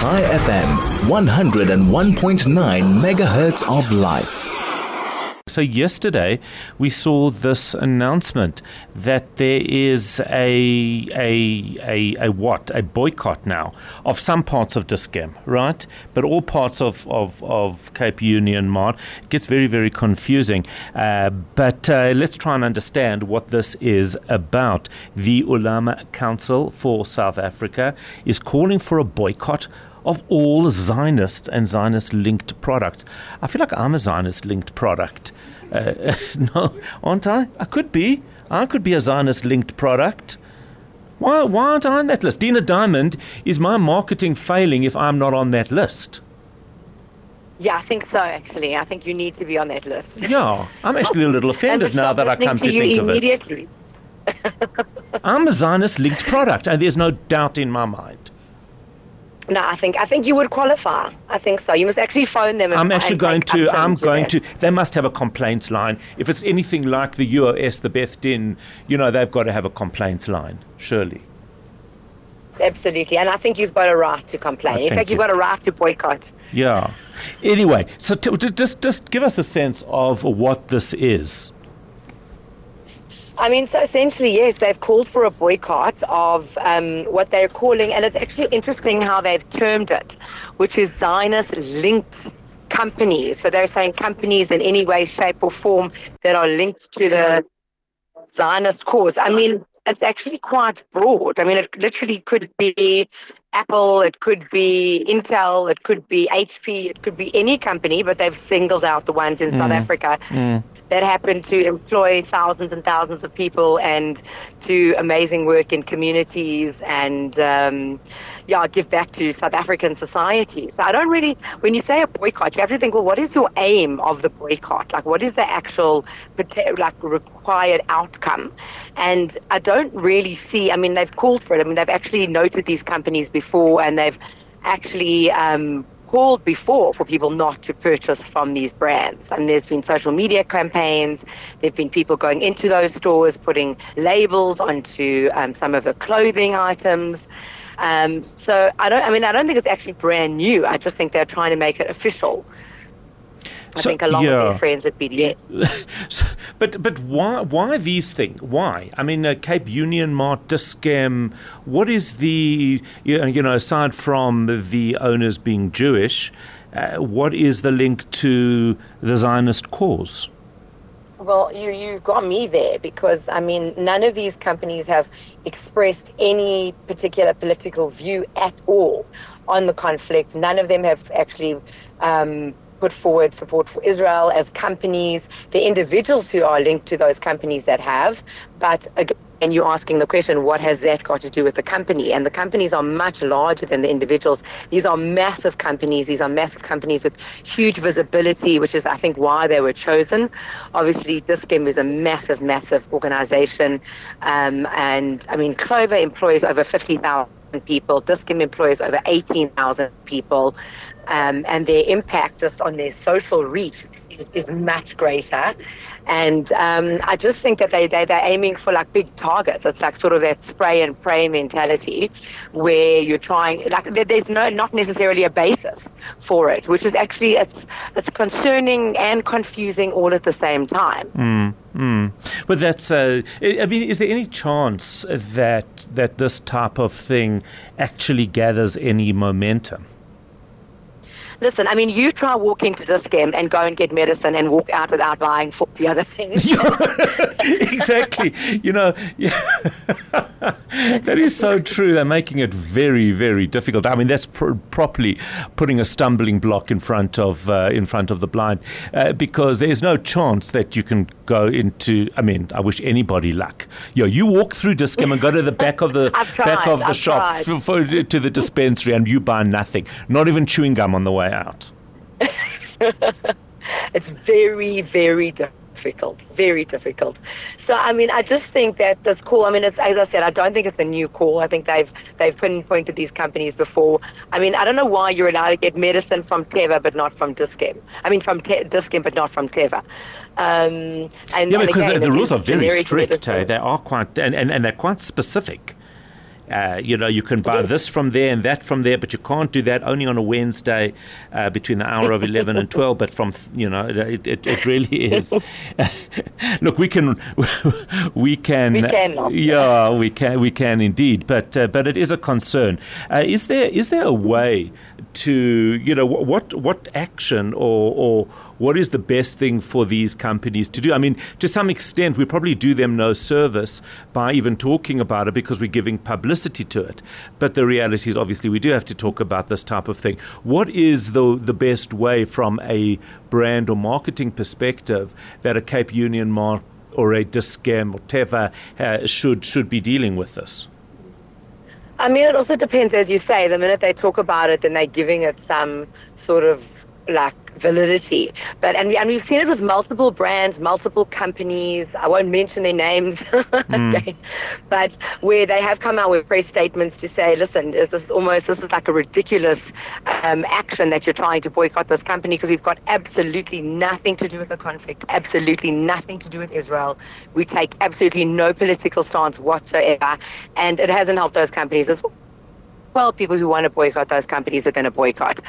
Chai FM, 101.9 megahertz of life. So yesterday we saw this announcement that there is a a a, a what a boycott now of some parts of Dis-Chem, right? But all parts of, of, of Cape Union Mart. It gets very very confusing. Uh, but uh, let's try and understand what this is about. The Ulama Council for South Africa is calling for a boycott of all Zionist and Zionist linked products. I feel like I'm a Zionist linked product. Uh, no, aren't I? I could be. I could be a Zionist linked product. Why, why aren't I on that list? Dina Diamond, is my marketing failing if I'm not on that list? Yeah, I think so, actually. I think you need to be on that list. Yeah, I'm actually a little offended now that I come to, to think of it. I'm a Zionist linked product, and there's no doubt in my mind. No, I think I think you would qualify. I think so. You must actually phone them. I'm actually going to. I'm going to. They must have a complaints line. If it's anything like the UOS, the Beth Din, you know, they've got to have a complaints line. Surely. Absolutely, and I think you've got a right to complain. Oh, In fact, you. you've got a right to boycott. Yeah. Anyway, so t- just just give us a sense of what this is. I mean, so essentially, yes, they've called for a boycott of um, what they're calling, and it's actually interesting how they've termed it, which is Zionist linked companies. So they're saying companies in any way, shape, or form that are linked to the Zionist cause. I mean, it's actually quite broad. I mean, it literally could be Apple, it could be Intel, it could be HP, it could be any company, but they've singled out the ones in mm. South Africa mm that happen to employ thousands and thousands of people and do amazing work in communities and um, yeah, give back to South African society. So I don't really, when you say a boycott, you have to think, well, what is your aim of the boycott? Like, what is the actual like required outcome? And I don't really see. I mean, they've called for it. I mean, they've actually noted these companies before, and they've actually um, called before for people not to purchase from these brands. And there's been social media campaigns. There have been people going into those stores, putting labels onto um, some of the clothing items. Um, so I don't. I mean, I don't think it's actually brand new. I just think they're trying to make it official. I so, think along yeah. with their friends at BDS. so, but but why why these things? Why? I mean, uh, Cape Union Mart, Dis-Chem. What is the you know aside from the owners being Jewish, uh, what is the link to the Zionist cause? Well, you you got me there because I mean none of these companies have expressed any particular political view at all on the conflict. None of them have actually um, put forward support for Israel as companies, the individuals who are linked to those companies that have. But again, and you're asking the question, what has that got to do with the company? And the companies are much larger than the individuals. These are massive companies. These are massive companies with huge visibility, which is, I think, why they were chosen. Obviously, Dis-Chem is a massive, massive organization. Um, and I mean, Clover employs over 50,000 people. Dis-Chem employs over 18,000 people um, and their impact just on their social reach is, is much greater. And um, I just think that they, they, they're aiming for like big targets. It's like sort of that spray and pray mentality where you're trying, like there's no, not necessarily a basis for it, which is actually, it's, it's concerning and confusing all at the same time. Mm. Mm. But that's, uh, I mean, is there any chance that that this type of thing actually gathers any momentum? Listen, I mean, you try walk into Dis-Chem and go and get medicine and walk out without buying 40 other things. exactly. you know, yeah. that is so true. They're making it very, very difficult. I mean, that's pr- properly putting a stumbling block in front of uh, in front of the blind uh, because there's no chance that you can go into. I mean, I wish anybody luck. You know, you walk through Dis-Chem and go to the back of the back of the I've shop for, for, to the dispensary and you buy nothing, not even chewing gum on the way out? it's very, very difficult, very difficult. So, I mean, I just think that this call. I mean, it's as I said, I don't think it's a new call. I think they've they've pinpointed these companies before. I mean, I don't know why you're allowed to get medicine from Teva but not from Dis-Chem. I mean, from Te- Dis-Chem but not from Teva. Um, and, yeah, because again, the, the rules are very strict. Eh? They are quite and, and, and they're quite specific uh, you know, you can buy this from there and that from there, but you can't do that only on a Wednesday uh, between the hour of 11 and 12. But from, you know, it, it, it really is. Look, we can, we can, We can. yeah, we can, we can indeed. But, uh, but it is a concern. Uh, is there, is there a way to, you know, what, what action or, or what is the best thing for these companies to do? I mean, to some extent, we probably do them no service by even talking about it because we're giving publicity to it. But the reality is, obviously, we do have to talk about this type of thing. What is the the best way from a brand or marketing perspective that a Cape Union Mart or a Dis-Chem or Teva uh, should should be dealing with this? I mean, it also depends, as you say. The minute they talk about it, then they're giving it some sort of like validity. But and we and we've seen it with multiple brands, multiple companies. I won't mention their names, okay. but where they have come out with press statements to say, listen, this is this almost this is like a ridiculous um, action that you're trying to boycott this company because we've got absolutely nothing to do with the conflict, absolutely nothing to do with Israel. We take absolutely no political stance whatsoever, and it hasn't helped those companies as well well, people who want to boycott those companies are going to boycott.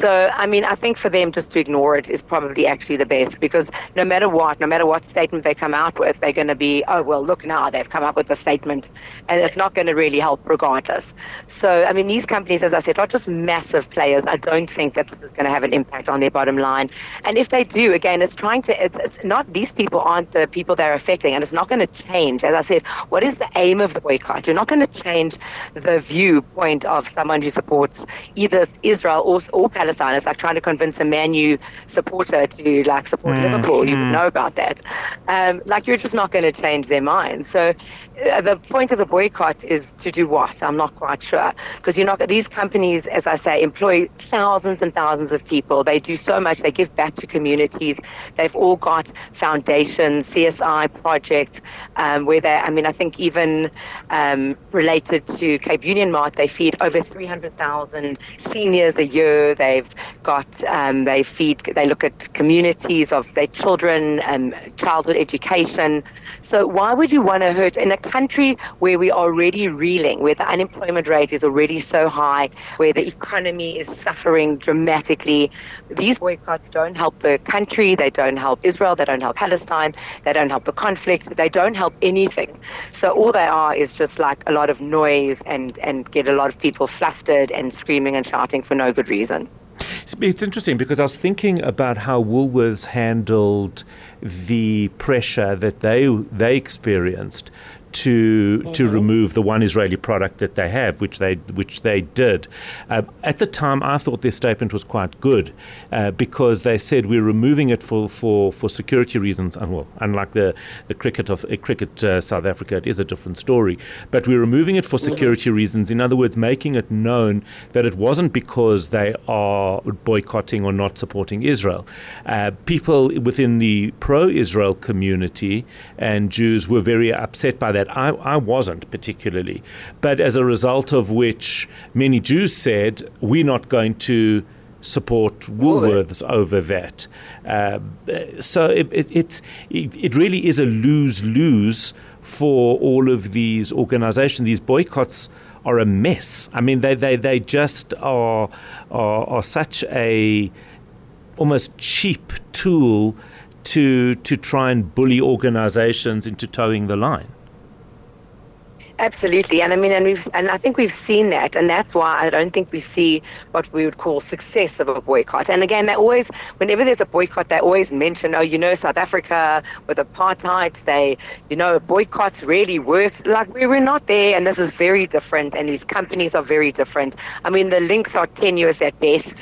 So, I mean, I think for them just to ignore it is probably actually the best because no matter what, no matter what statement they come out with, they're going to be, oh, well, look now, they've come up with a statement and it's not going to really help regardless. So, I mean, these companies, as I said, are just massive players. I don't think that this is going to have an impact on their bottom line. And if they do, again, it's trying to, it's, it's not, these people aren't the people they're affecting and it's not going to change. As I said, what is the aim of the boycott? You're not going to change the viewpoint of someone who supports either Israel or, or Palestine. It's like trying to convince a Man U supporter to like support Mm, Liverpool. You would know about that. Um, like you're just not going to change their minds. So the point of the boycott is to do what? I'm not quite sure because you're not. These companies, as I say, employ thousands and thousands of people. They do so much. They give back to communities. They've all got foundations, CSI projects, um, where they. I mean, I think even um, related to Cape Union Mart, they feed over 300,000 seniors a year. They've got. Um, they feed. They look at communities of their children, um, childhood education. So why would you want to hurt in a country where we are already reeling, where the unemployment rate is already so high, where the economy is suffering dramatically? These boycotts don't help the country. They don't help Israel. They don't help Palestine. They don't help the conflict. They don't help anything. So all they are is just like a lot of noise and, and get a lot of people flustered and screaming and shouting for no good reason. It's- interesting because I was thinking about how Woolworths handled the pressure that they they experienced to to remove the one Israeli product that they have, which they which they did. Uh, at the time, I thought their statement was quite good uh, because they said we're removing it for, for, for security reasons. And well, unlike the the cricket of uh, cricket uh, South Africa, it is a different story. But we're removing it for security reasons. In other words, making it known that it wasn't because they are boycotting or not supporting Israel. Uh, people within the pro-Israel community and Jews were very upset by that. I, I wasn't particularly, but as a result of which many Jews said, "We're not going to." Support Woolworths over that, uh, so it, it, it, it really is a lose lose for all of these organizations. These boycotts are a mess. I mean, they they, they just are, are are such a almost cheap tool to to try and bully organizations into toeing the line. Absolutely, and I mean, and we've, and I think we've seen that, and that's why I don't think we see what we would call success of a boycott. And again, they always, whenever there's a boycott, they always mention, oh, you know, South Africa with apartheid, they, you know, boycotts really worked. Like we were not there, and this is very different, and these companies are very different. I mean, the links are tenuous at best.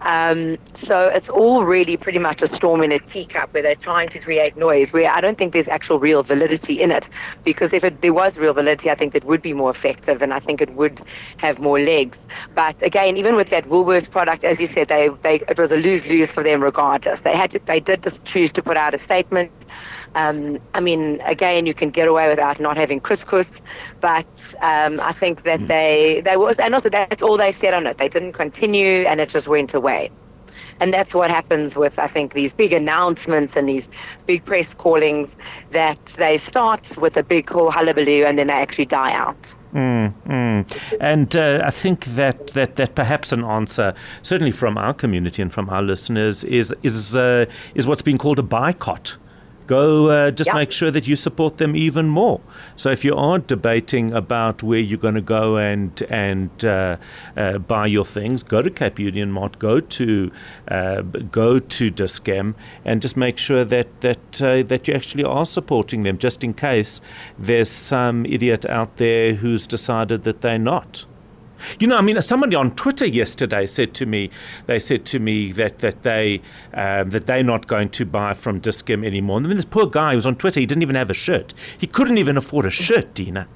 Um, so it's all really pretty much a storm in a teacup where they're trying to create noise where I don't think there's actual real validity in it because if it, there was real validity I think it would be more effective and I think it would have more legs. But again, even with that Woolworths product, as you said, they, they, it was a lose-lose for them regardless. They had to, they did just choose to put out a statement. Um, I mean, again, you can get away without not having couscous, but um, I think that they they was, and also that's all they said on it. They didn't continue, and it just went away. And that's what happens with, I think, these big announcements and these big press callings that they start with a big call hullabaloo and then they actually die out. Mm, mm. And uh, I think that, that, that perhaps an answer, certainly from our community and from our listeners, is is uh, is what's being called a boycott go uh, just yep. make sure that you support them even more. So if you aren't debating about where you're going to go and and uh, uh, buy your things, go to Cape Union Mart, go to uh, go to Dis-Chem, and just make sure that that uh, that you actually are supporting them, just in case there's some idiot out there who's decided that they're not. You know, I mean, somebody on Twitter yesterday said to me, they said to me that that they um, that they're not going to buy from Dis-Chem anymore. I mean, this poor guy was on Twitter. He didn't even have a shirt. He couldn't even afford a shirt, Dina.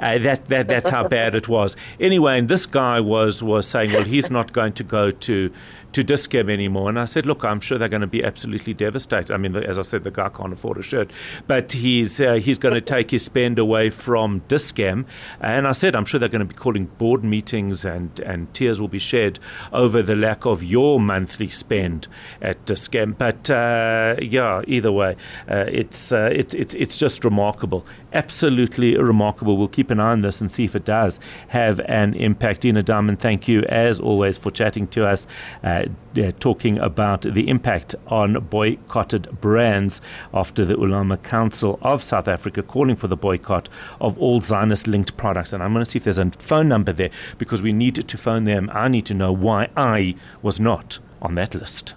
Uh, that, that that's how bad it was. Anyway, and this guy was was saying, well, he's not going to go to to Dis-Chem anymore. And I said, look, I'm sure they're going to be absolutely devastated. I mean, as I said, the guy can't afford a shirt, but he's uh, he's going to take his spend away from Dis-Chem. And I said, I'm sure they're going to be calling board meetings and, and tears will be shed over the lack of your monthly spend at Dis-Chem. But uh, yeah, either way, uh, it's, uh, it's, it's, it's just remarkable. Absolutely remarkable. We'll keep an eye on this and see if it does have an impact. Dina Diamond, thank you as always for chatting to us. Uh, talking about the impact on boycotted brands after the Ulama Council of South Africa calling for the boycott of all Zionist linked products. And I'm going to see if there's a phone number there because we need to phone them. I need to know why I was not on that list.